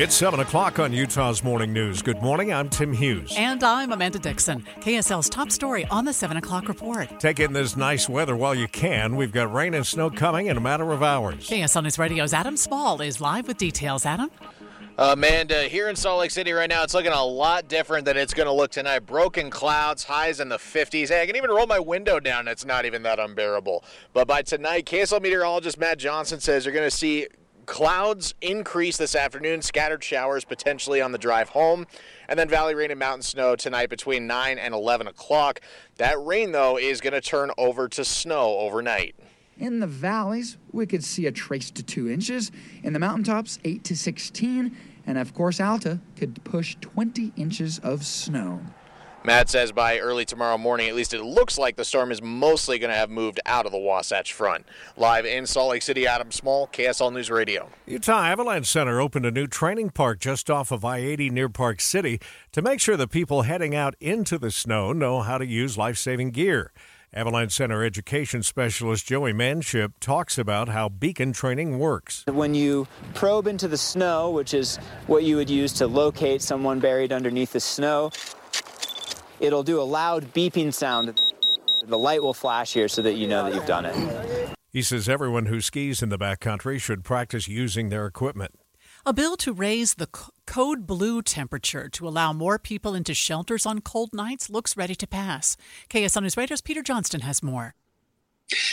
It's 7 o'clock on Utah's Morning News. Good morning, I'm Tim Hughes. And I'm Amanda Dixon. KSL's top story on the 7 o'clock report. Take in this nice weather while you can. We've got rain and snow coming in a matter of hours. KSL News Radio's Adam Small is live with details. Adam? Amanda, here in Salt Lake City right now, it's looking a lot different than it's going to look tonight. Broken clouds, highs in the 50s. Hey, I can even roll my window down. It's not even that unbearable. But by tonight, KSL meteorologist Matt Johnson says you're going to see Clouds increase this afternoon, scattered showers potentially on the drive home, and then valley rain and mountain snow tonight between 9 and 11 o'clock. That rain, though, is going to turn over to snow overnight. In the valleys, we could see a trace to two inches. In the mountaintops, 8 to 16. And of course, Alta could push 20 inches of snow. Matt says by early tomorrow morning, at least it looks like the storm is mostly going to have moved out of the Wasatch Front. Live in Salt Lake City, Adam Small, KSL News Radio. Utah Avalanche Center opened a new training park just off of I 80 near Park City to make sure the people heading out into the snow know how to use life saving gear. Avalanche Center education specialist Joey Manship talks about how beacon training works. When you probe into the snow, which is what you would use to locate someone buried underneath the snow, it'll do a loud beeping sound. The light will flash here so that you know that you've done it. He says everyone who skis in the backcountry should practice using their equipment. A bill to raise the code blue temperature to allow more people into shelters on cold nights looks ready to pass. KSL News Radio's Peter Johnston has more.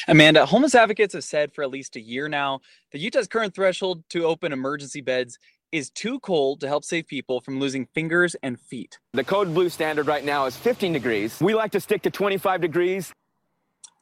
Amanda, homeless advocates have said for at least a year now that Utah's current threshold to open emergency beds is too cold to help save people from losing fingers and feet. The code blue standard right now is 15 degrees. We like to stick to 25 degrees.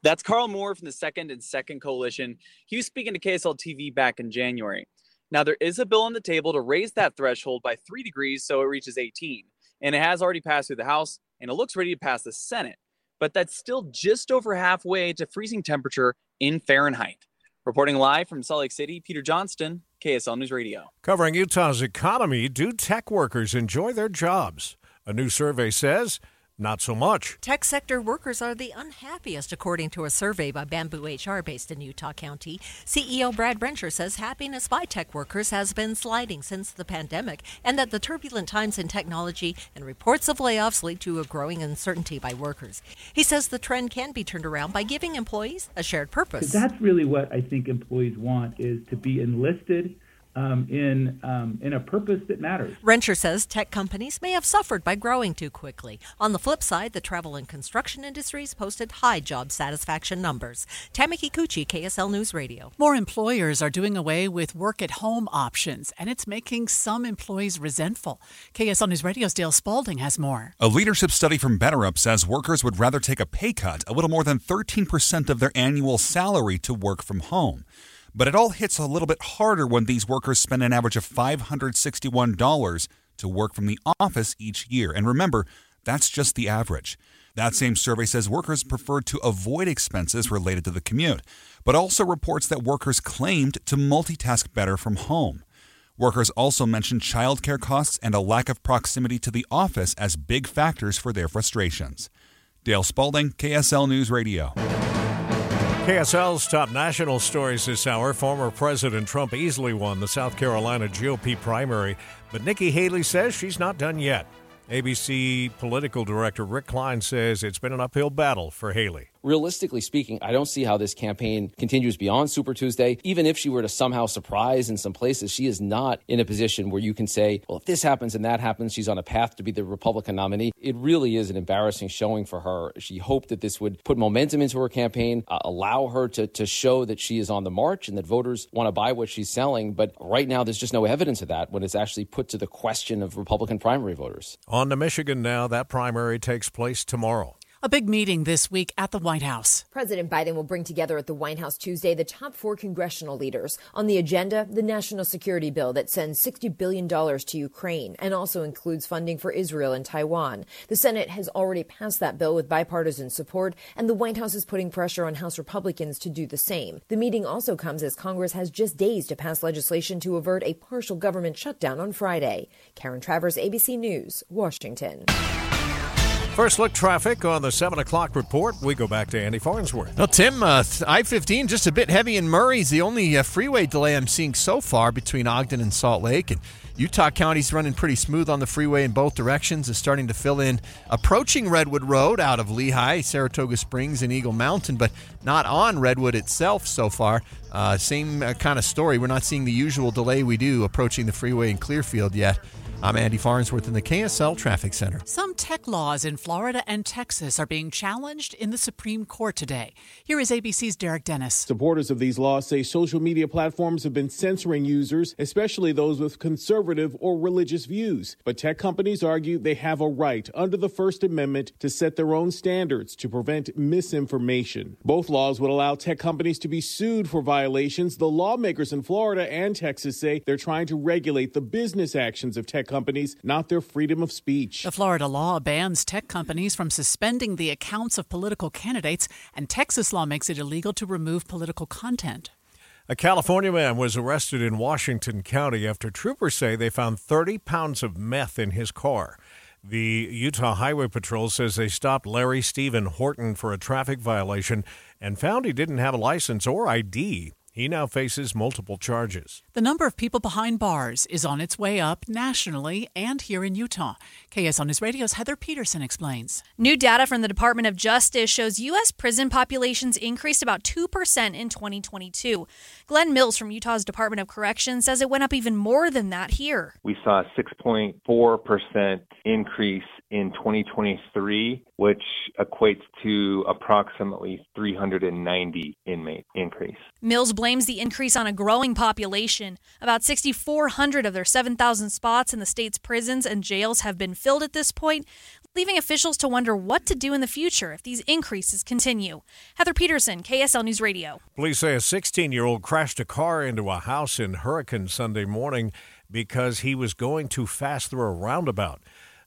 That's Carl Moore from the Second and Second Coalition. He was speaking to KSL TV back in January. Now, there is a bill on the table to raise that threshold by three degrees so it reaches 18. And it has already passed through the House and it looks ready to pass the Senate. But that's still just over halfway to freezing temperature in Fahrenheit. Reporting live from Salt Lake City, Peter Johnston, KSL News Radio. Covering Utah's economy, do tech workers enjoy their jobs? A new survey says not so much. Tech sector workers are the unhappiest, according to a survey by Bamboo HR based in Utah County. CEO Brad Rencher says happiness by tech workers has been sliding since the pandemic, and that the turbulent times in technology and reports of layoffs lead to a growing uncertainty by workers. He says the trend can be turned around by giving employees a shared purpose. That's really what I think employees want is to be enlisted um, in um, in a purpose that matters. Rencher says tech companies may have suffered by growing too quickly. On the flip side, the travel and construction industries posted high job satisfaction numbers. Tammy Kuchi, KSL News Radio. More employers are doing away with work at home options, and it's making some employees resentful. KSL News Radio's Dale Spalding has more. A leadership study from BetterUp says workers would rather take a pay cut, a little more than 13% of their annual salary, to work from home. But it all hits a little bit harder when these workers spend an average of $561 to work from the office each year. And remember, that's just the average. That same survey says workers preferred to avoid expenses related to the commute, but also reports that workers claimed to multitask better from home. Workers also mentioned childcare costs and a lack of proximity to the office as big factors for their frustrations. Dale Spalding, KSL News Radio. KSL's top national stories this hour. Former President Trump easily won the South Carolina GOP primary, but Nikki Haley says she's not done yet. ABC political director Rick Klein says it's been an uphill battle for Haley realistically speaking, I don't see how this campaign continues beyond Super Tuesday. Even if she were to somehow surprise in some places, she is not in a position where you can say, well, if this happens and that happens, she's on a path to be the Republican nominee. It really is an embarrassing showing for her. She hoped that this would put momentum into her campaign, uh, allow her to, to show that she is on the march and that voters want to buy what she's selling. But right now, there's just no evidence of that when it's actually put to the question of Republican primary voters. On to Michigan now. That primary takes place tomorrow. A big meeting this week at the White House. President Biden will bring together at the White House Tuesday the top four congressional leaders. On the agenda, the national security bill that sends $60 billion to Ukraine and also includes funding for Israel and Taiwan. The Senate has already passed that bill with bipartisan support, and the White House is putting pressure on House Republicans to do the same. The meeting also comes as Congress has just days to pass legislation to avert a partial government shutdown on Friday. Karen Travers, ABC News, Washington. First look traffic on the 7 o'clock report. We go back to Andy Farnsworth. Well, Tim, uh, I 15 just a bit heavy in Murray's the only uh, freeway delay I'm seeing so far between Ogden and Salt Lake. And Utah County's running pretty smooth on the freeway in both directions, is starting to fill in approaching Redwood Road out of Lehi, Saratoga Springs, and Eagle Mountain, but not on Redwood itself so far. Uh, same uh, kind of story. We're not seeing the usual delay we do approaching the freeway in Clearfield yet. I'm Andy Farnsworth in the KSL Traffic Center. Some tech laws in Florida and Texas are being challenged in the Supreme Court today. Here is ABC's Derek Dennis. Supporters of these laws say social media platforms have been censoring users, especially those with conservative or religious views. But tech companies argue they have a right under the First Amendment to set their own standards to prevent misinformation. Both laws would allow tech companies to be sued for violations. The lawmakers in Florida and Texas say they're trying to regulate the business actions of tech companies, not their freedom of speech. The Florida law bans tech companies from suspending the accounts of political candidates, and Texas law makes it illegal to remove political content. A California man was arrested in Washington County after troopers say they found 30 pounds of meth in his car. The Utah Highway Patrol says they stopped Larry Stephen Horton for a traffic violation and found he didn't have a license or ID. He now faces multiple charges. The number of people behind bars is on its way up nationally and here in Utah. KSL News Radio's Heather Peterson explains. New data from the Department of Justice shows U.S. prison populations increased about 2% in 2022. Glenn Mills from Utah's Department of Corrections says it went up even more than that here. We saw a 6.4% increase in 2023, which equates to approximately 390 inmate increase. Mills blames the increase on a growing population. About 6,400 of their 7,000 spots in the state's prisons and jails have been filled at this point, leaving officials to wonder what to do in the future if these increases continue. Heather Peterson, KSL News Radio. Police say a 16 year old crashed a car into a house in Hurricane Sunday morning because he was going too fast through a roundabout.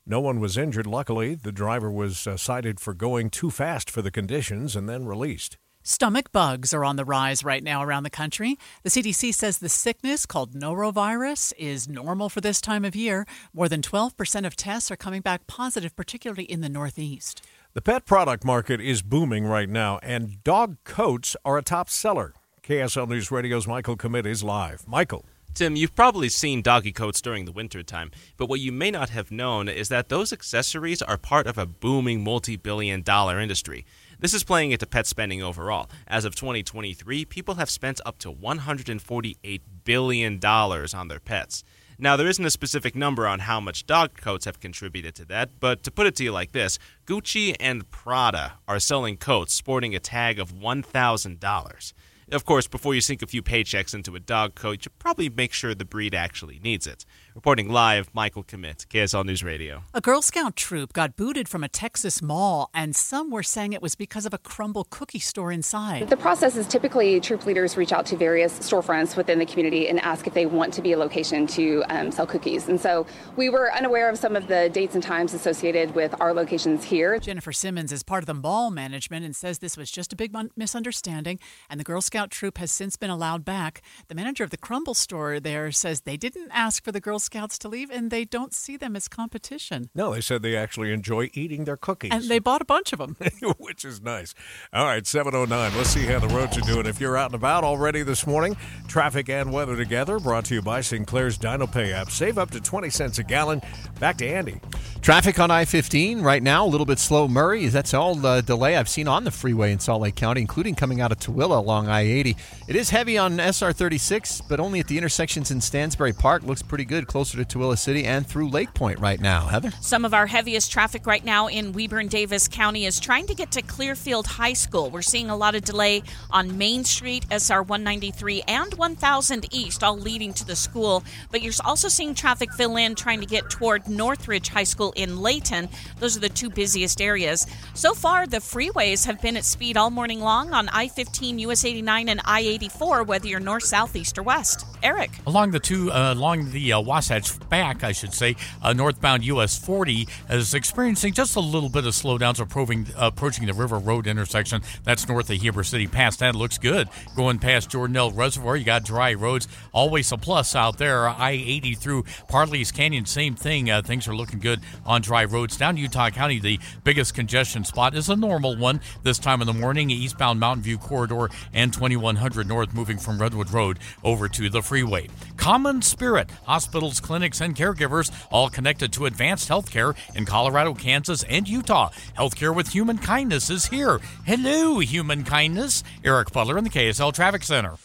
No one was injured. Luckily, the driver was uh, cited for going too fast for the conditions and then released. Stomach bugs are on the rise right now around the country. The CDC says the sickness called norovirus is normal for this time of year. More than 12% of tests are coming back positive, particularly in the Northeast. The pet product market is booming right now, and dog coats are a top seller. KSL News Radio's Michael Commit is live. Michael. Tim, you've probably seen doggy coats during the wintertime, but what you may not have known is that those accessories are part of a booming multi billion dollar industry. This is playing into pet spending overall. As of 2023, people have spent up to $148 billion on their pets. Now, there isn't a specific number on how much dog coats have contributed to that, but to put it to you like this Gucci and Prada are selling coats sporting a tag of $1,000. Of course, before you sink a few paychecks into a dog coat, you probably make sure the breed actually needs it. Reporting live, Michael Commit, KSL News Radio. A Girl Scout troop got booted from a Texas mall, and some were saying it was because of a Crumbl cookie store inside. The process is typically troop leaders reach out to various storefronts within the community and ask if they want to be a location to um, sell cookies. And so we were unaware of some of the dates and times associated with our locations here. Jennifer Simmons is part of the mall management and says this was just a big misunderstanding, and the Girl Scout Scout troop has since been allowed back. The manager of the Crumbl store there says they didn't ask for the Girl Scouts to leave and they don't see them as competition. No, they said they actually enjoy eating their cookies. And they bought a bunch of them. Which is nice. All right, 709. Let's see how the roads are doing. If you're out and about already this morning, traffic and weather together brought to you by Sinclair's DinoPay app. Save up to 20 cents a gallon. Back to Andy. Traffic on I 15 right now, a little bit slow. Murray, that's all the delay I've seen on the freeway in Salt Lake County, including coming out of Tooele along I 80. It is heavy on SR 36, but only at the intersections in Stansbury Park. Looks pretty good closer to Tooele City and through Lake Point right now. Heather? Some of our heaviest traffic right now in Weber and Davis County is trying to get to Clearfield High School. We're seeing a lot of delay on Main Street, SR 193, and 1000 East, all leading to the school. But you're also seeing traffic fill in trying to get toward Northridge High School in Layton. Those are the two busiest areas. So far, the freeways have been at speed all morning long on I 15, US 89, and I 84, whether you're north, south, east, or west. Eric. Along the two, uh, along the uh, Wasatch back, I should say, uh, northbound US 40 is experiencing just a little bit of slowdowns approaching, approaching the River Road intersection. That's north of Heber City. Past that looks good. Going past Jordanelle Reservoir, you got dry roads. Always a plus out there. I 80 through Parley's Canyon, same thing. Uh, things are looking good on dry roads. Down Utah County, the biggest congestion spot is a normal one this time in the morning. Eastbound Mountain View Corridor and 2100 North moving from Redwood Road over to the freeway. Common Spirit, hospitals, clinics, and caregivers all connected to advanced healthcare in Colorado, Kansas, and Utah. Healthcare with human kindness is here. Hello, human kindness. Eric Butler in the KSL Traffic Center.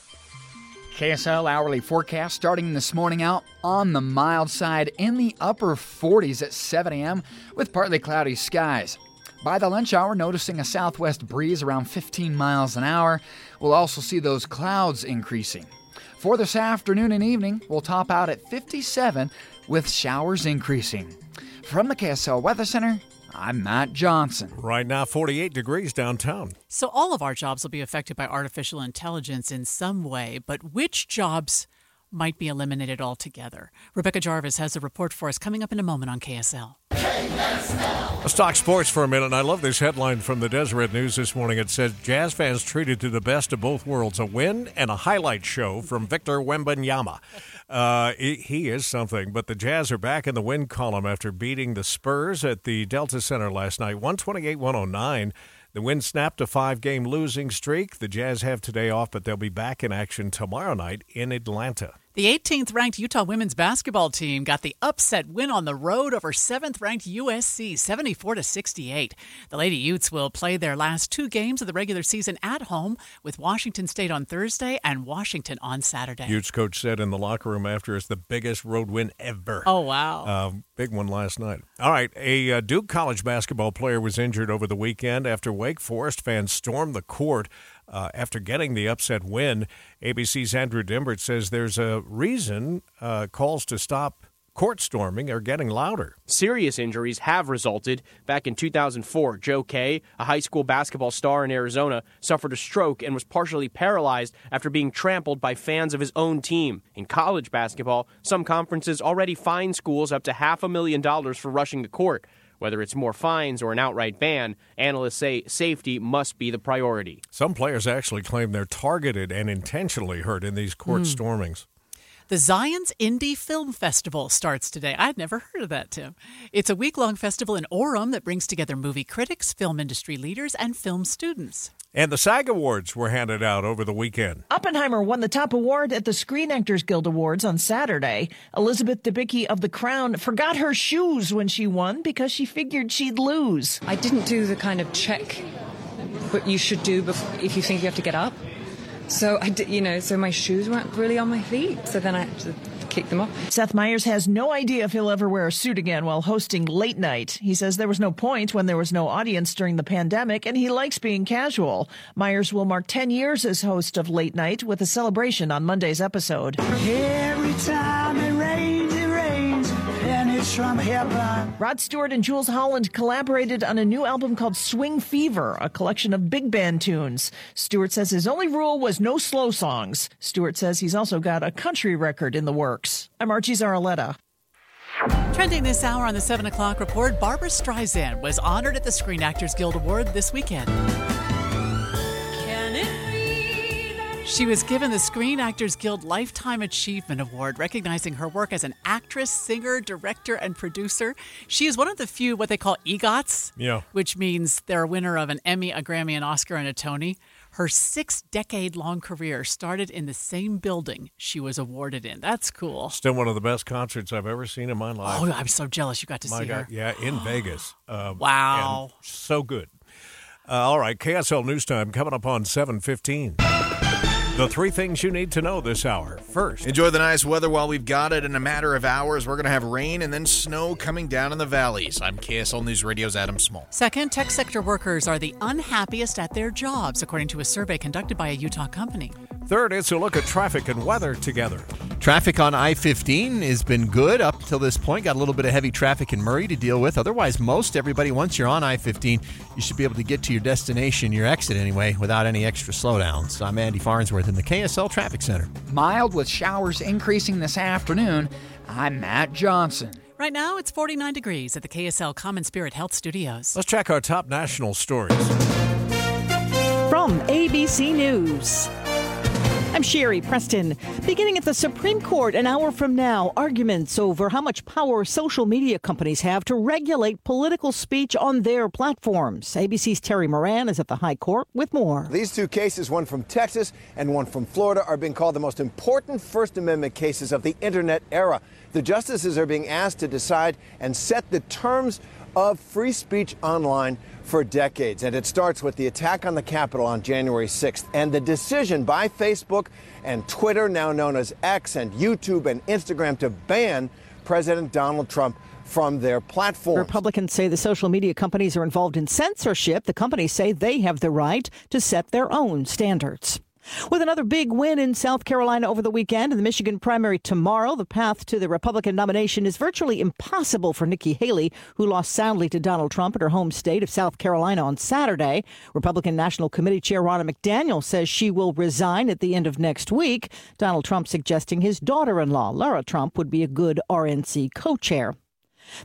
KSL hourly forecast starting this morning out on the mild side in the upper 40s at 7 a.m. with partly cloudy skies. By the lunch hour, noticing a southwest breeze around 15 miles an hour. We'll also see those clouds increasing. For this afternoon and evening, we'll top out at 57 with showers increasing. From the KSL Weather Center, I'm Matt Johnson. Right now, 48 degrees downtown. So, all of our jobs will be affected by artificial intelligence in some way, but which jobs might be eliminated altogether? Rebecca Jarvis has a report for us coming up in a moment on KSL. Let's talk sports for a minute. And I love this headline from the Deseret News this morning. It says Jazz fans treated to the best of both worlds a win and a highlight show from Victor Wembanyama. Uh, he is something, but the Jazz are back in the win column after beating the Spurs at the Delta Center last night, 128 109. The win snapped a five game losing streak. The Jazz have today off, but they'll be back in action tomorrow night in Atlanta. The 18th ranked Utah women's basketball team got the upset win on the road over 7th ranked USC 74 to 68. The Lady Utes will play their last two games of the regular season at home with Washington State on Thursday and Washington on Saturday. Utes coach said in the locker room after it's the biggest road win ever. Oh wow. Uh, big one last night. All right, a uh, Duke college basketball player was injured over the weekend after Wake Forest fans stormed the court uh, after getting the upset win. ABC's Andrew Dymburt says there's a reason uh, calls to stop court storming are getting louder. Serious injuries have resulted. Back in 2004, Joe Kay, a high school basketball star in Arizona, suffered a stroke and was partially paralyzed after being trampled by fans of his own team. In college basketball, some conferences already fine schools up to half a million dollars for rushing the court. Whether it's more fines or an outright ban, analysts say safety must be the priority. Some players actually claim they're targeted and intentionally hurt in these court mm. stormings. The Zion's Indie Film Festival starts today. I'd never heard of that, Tim. It's a week long festival in Orem that brings together movie critics, film industry leaders, and film students. And the SAG Awards were handed out over the weekend. Oppenheimer won the top award at the Screen Actors Guild Awards on Saturday. Elizabeth Debicki of The Crown forgot her shoes when she won because she figured she'd lose. I didn't do the kind of check what you should do if you think you have to get up. So I did, you know, so my shoes weren't really on my feet. So then I had to kick them off. Seth Meyers has no idea if he'll ever wear a suit again while hosting late night. He says there was no point when there was no audience during the pandemic, and he likes being casual. Meyers will mark 10 years as host of Late Night with a celebration on Monday's episode. Rod Stewart and Jools Holland collaborated on a new album called Swing Fever, a collection of big band tunes. Stewart says his only rule was no slow songs. Stewart says he's also got a country record in the works. I'm Archie Zaraletta. Trending this hour on the 7 o'clock report, Barbra Streisand was honored at the Screen Actors Guild Award this weekend. She was given the Screen Actors Guild Lifetime Achievement Award, recognizing her work as an actress, singer, director, and producer. She is one of the few what they call EGOTs, yeah. which means they're a winner of an Emmy, a Grammy, an Oscar, and a Tony. Her six decade long career started in the same building she was awarded in. That's cool. Still one of the best concerts I've ever seen in my life. Oh, I'm so jealous you got to my see God. her. Yeah, in Vegas. Uh, wow. So good. Uh, all right, KSL News Time coming up on 715. The three things you need to know this hour. First, enjoy the nice weather while we've got it. In a matter of hours, we're going to have rain and then snow coming down in the valleys. I'm KSL News Radio's Adam Small. Second, tech sector workers are the unhappiest at their jobs, according to a survey conducted by a Utah company. Third, it's a look at traffic and weather together. Traffic on I 15 has been good up till this point. Got a little bit of heavy traffic in Murray to deal with. Otherwise, most everybody, once you're on I 15, you should be able to get to your destination, your exit anyway, without any extra slowdowns. I'm Andy Farnsworth in the KSL Traffic Center. Mild with showers increasing this afternoon. I'm Matt Johnson. Right now, it's 49 degrees at the KSL Common Spirit Health Studios. Let's check our top national stories. From ABC News. I'm Sherry Preston. Beginning at the Supreme Court an hour from now, arguments over how much power social media companies have to regulate political speech on their platforms. ABC's Terry Moran is at the High Court with more. These two cases, one from Texas and one from Florida, are being called the most important First Amendment cases of the internet era. The justices are being asked to decide and set the terms of free speech online for decades. And it starts with the attack on the Capitol on January 6th and the decision by Facebook and Twitter, now known as X, and YouTube and Instagram to ban President Donald Trump from their platforms. Republicans say the social media companies are involved in censorship. The companies say they have the right to set their own standards. With another big win in South Carolina over the weekend and the Michigan primary tomorrow, the path to the Republican nomination is virtually impossible for Nikki Haley, who lost soundly to Donald Trump in her home state of South Carolina on Saturday. Republican National Committee Chair Ronna McDaniel says she will resign at the end of next week. Donald Trump suggesting his daughter in law, Laura Trump, would be a good RNC co chair.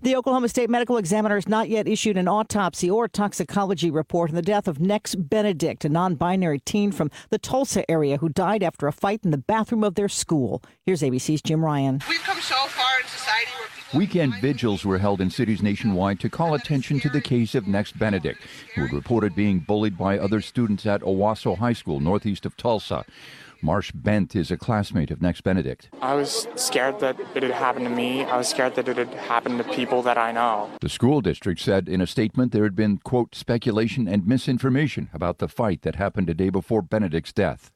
The Oklahoma State Medical Examiner has not yet issued an autopsy or toxicology report on the death of Nex Benedict, a non binary teen from the Tulsa area who died after a fight in the bathroom of their school. Here's ABC's Jim Ryan. We've come so far in society where Weekend vigils were held in cities nationwide to call attention to the case of Nex Benedict, who had reported being bullied by other students at Owasso High School, northeast of Tulsa. Marsh Bent is a classmate of Nex Benedict. I was scared that it had happened to me. I was scared that it had happened to people that I know. The school district said in a statement there had been, quote, speculation and misinformation about the fight that happened a day before Benedict's death.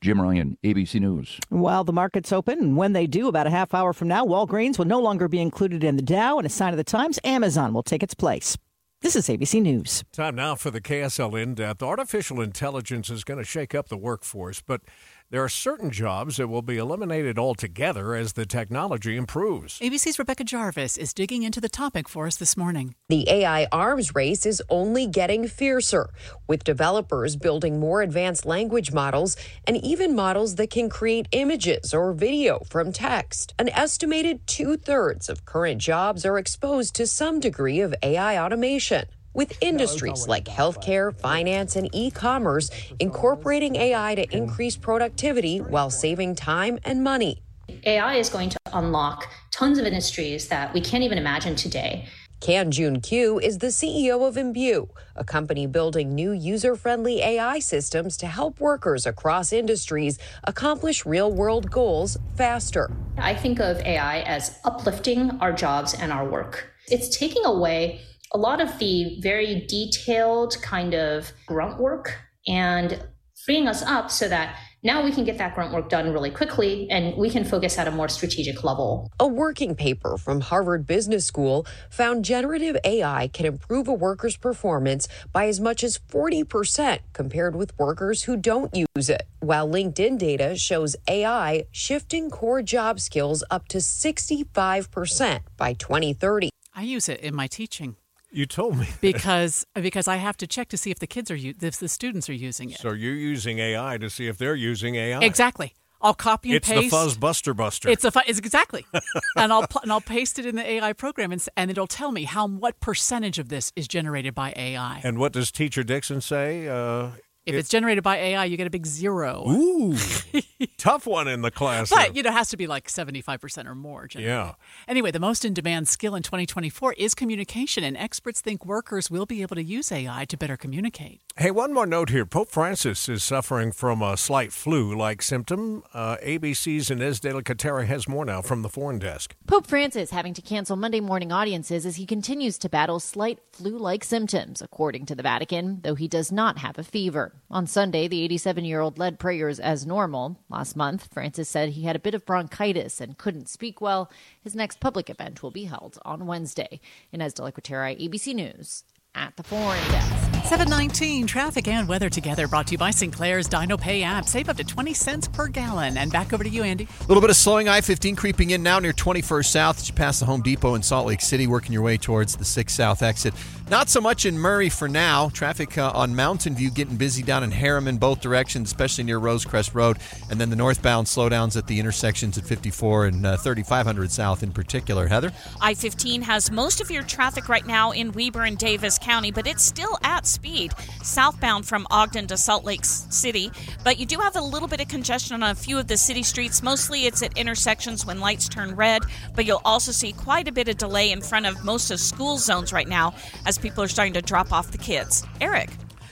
Jim Ryan, ABC News. While the markets open, and when they do, about a half hour from now, Walgreens will no longer be included in the Dow, and a sign of the times, Amazon will take its place. This is ABC News. Time now for the KSL In Depth. Artificial intelligence is going to shake up the workforce, but there are certain jobs that will be eliminated altogether as the technology improves. ABC's Rebecca Jarvis is digging into the topic for us this morning. The AI arms race is only getting fiercer, with developers building more advanced language models and even models that can create images or video from text. An estimated two thirds of current jobs are exposed to some degree of AI automation with industries like healthcare, finance, and e commerce incorporating AI to increase productivity while saving time and money. AI is going to unlock tons of industries that we can't even imagine today. Kanjun Qiu is the CEO of Imbue, a company building new user friendly AI systems to help workers across industries accomplish real world goals faster. I think of AI as uplifting our jobs and our work. It's taking away a lot of the very detailed kind of grunt work and freeing us up so that now we can get that grunt work done really quickly and we can focus at a more strategic level. A working paper from Harvard Business School found generative AI can improve a worker's performance by as much as 40% compared with workers who don't use it, while LinkedIn data shows AI shifting core job skills up to 65% by 2030. I use it in my teaching. You told me because because I have to check to see if the kids are if the students are using it. So you're using AI to see if they're using AI. Exactly. I'll copy and it's paste. It's the Fuzz Buster Buster. It's a fu- it's exactly, and I'll and I'll paste it in the AI program, and, and it'll tell me how what percentage of this is generated by AI. And what does Teacher Dixon say? Uh, if it's generated by AI, you get a big zero. Ooh, tough one in the class. But you know, it has to be like seventy-five percent or more. Generally. Yeah. Anyway, the most in-demand skill in 2024 is communication, and experts think workers will be able to use AI to better communicate. Hey, one more note here. Pope Francis is suffering from a slight flu-like symptom. Uh, ABC's Ines de La Cuetara has more now from the foreign desk. Pope Francis having to cancel Monday morning audiences as he continues to battle slight flu-like symptoms, according to the Vatican, though he does not have a fever. On Sunday, the 87 year old led prayers as normal. Last month, Francis said he had a bit of bronchitis and couldn't speak well. His next public event will be held on Wednesday. Ines de La Cuetara, ABC News. at the foreign desk. 719 traffic and weather together brought to you by Sinclair's Dino Pay app. Save up to 20 cents per gallon. And back over to you, Andy. A little bit of slowing I 15 creeping in now near 21st South as you pass the Home Depot in Salt Lake City, working your way towards the 6 South exit. Not so much in Murray for now. Traffic uh, on Mountain View getting busy down in Herriman, both directions, especially near Rosecrest Road. And then the northbound slowdowns at the intersections at 54 and uh, 3500 South in particular. Heather? I 15 has most of your traffic right now in Weber and Davis County, but it's still at speed southbound from Ogden to Salt Lake City. But you do have a little bit of congestion on a few of the city streets. Mostly it's at intersections when lights turn red, but you'll also see quite a bit of delay in front of most of school zones right now as people are starting to drop off the kids. Eric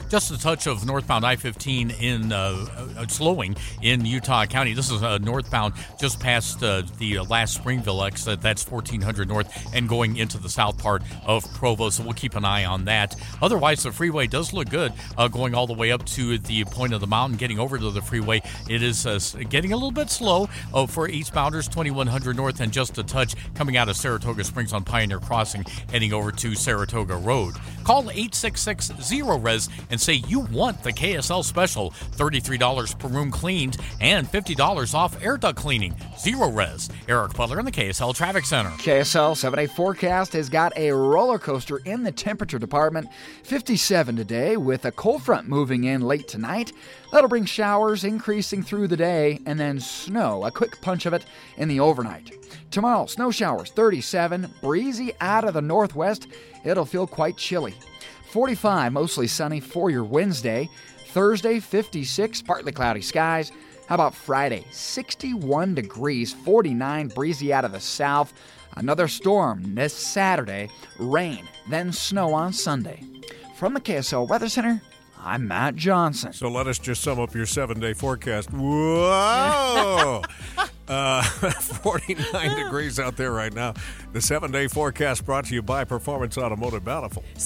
just a touch of northbound I-15 in uh, uh, slowing in Utah County. This is uh, northbound just past uh, the last Springville exit. That's 1400 north and going into the south part of Provo. So we'll keep an eye on that. Otherwise, the freeway does look good uh, going all the way up to the point of the mountain, getting over to the freeway. It is getting a little bit slow for eastbounders 2100 north and just a touch coming out of Saratoga Springs on Pioneer Crossing, heading over to Saratoga Road. Call 866 ZERO RES and and say you want the KSL special $33 per room cleaned and $50 off air duct cleaning. Zero res. Eric Butler in the KSL Traffic Center. KSL 7 day forecast has got a roller coaster in the temperature department. 57 today with a cold front moving in late tonight. That'll bring showers increasing through the day and then snow, a quick punch of it in the overnight. Tomorrow, snow showers 37, breezy out of the northwest. It'll feel quite chilly. 45, mostly sunny for your Wednesday. Thursday, 56, partly cloudy skies. How about Friday? 61 degrees, 49, breezy out of the south. Another storm this Saturday, rain, then snow on Sunday. From the KSL Weather Center, I'm Matt Johnson. So let us just sum up your seven day forecast. Whoa! uh, 49 degrees out there right now. The seven day forecast brought to you by Performance Automotive Bountiful.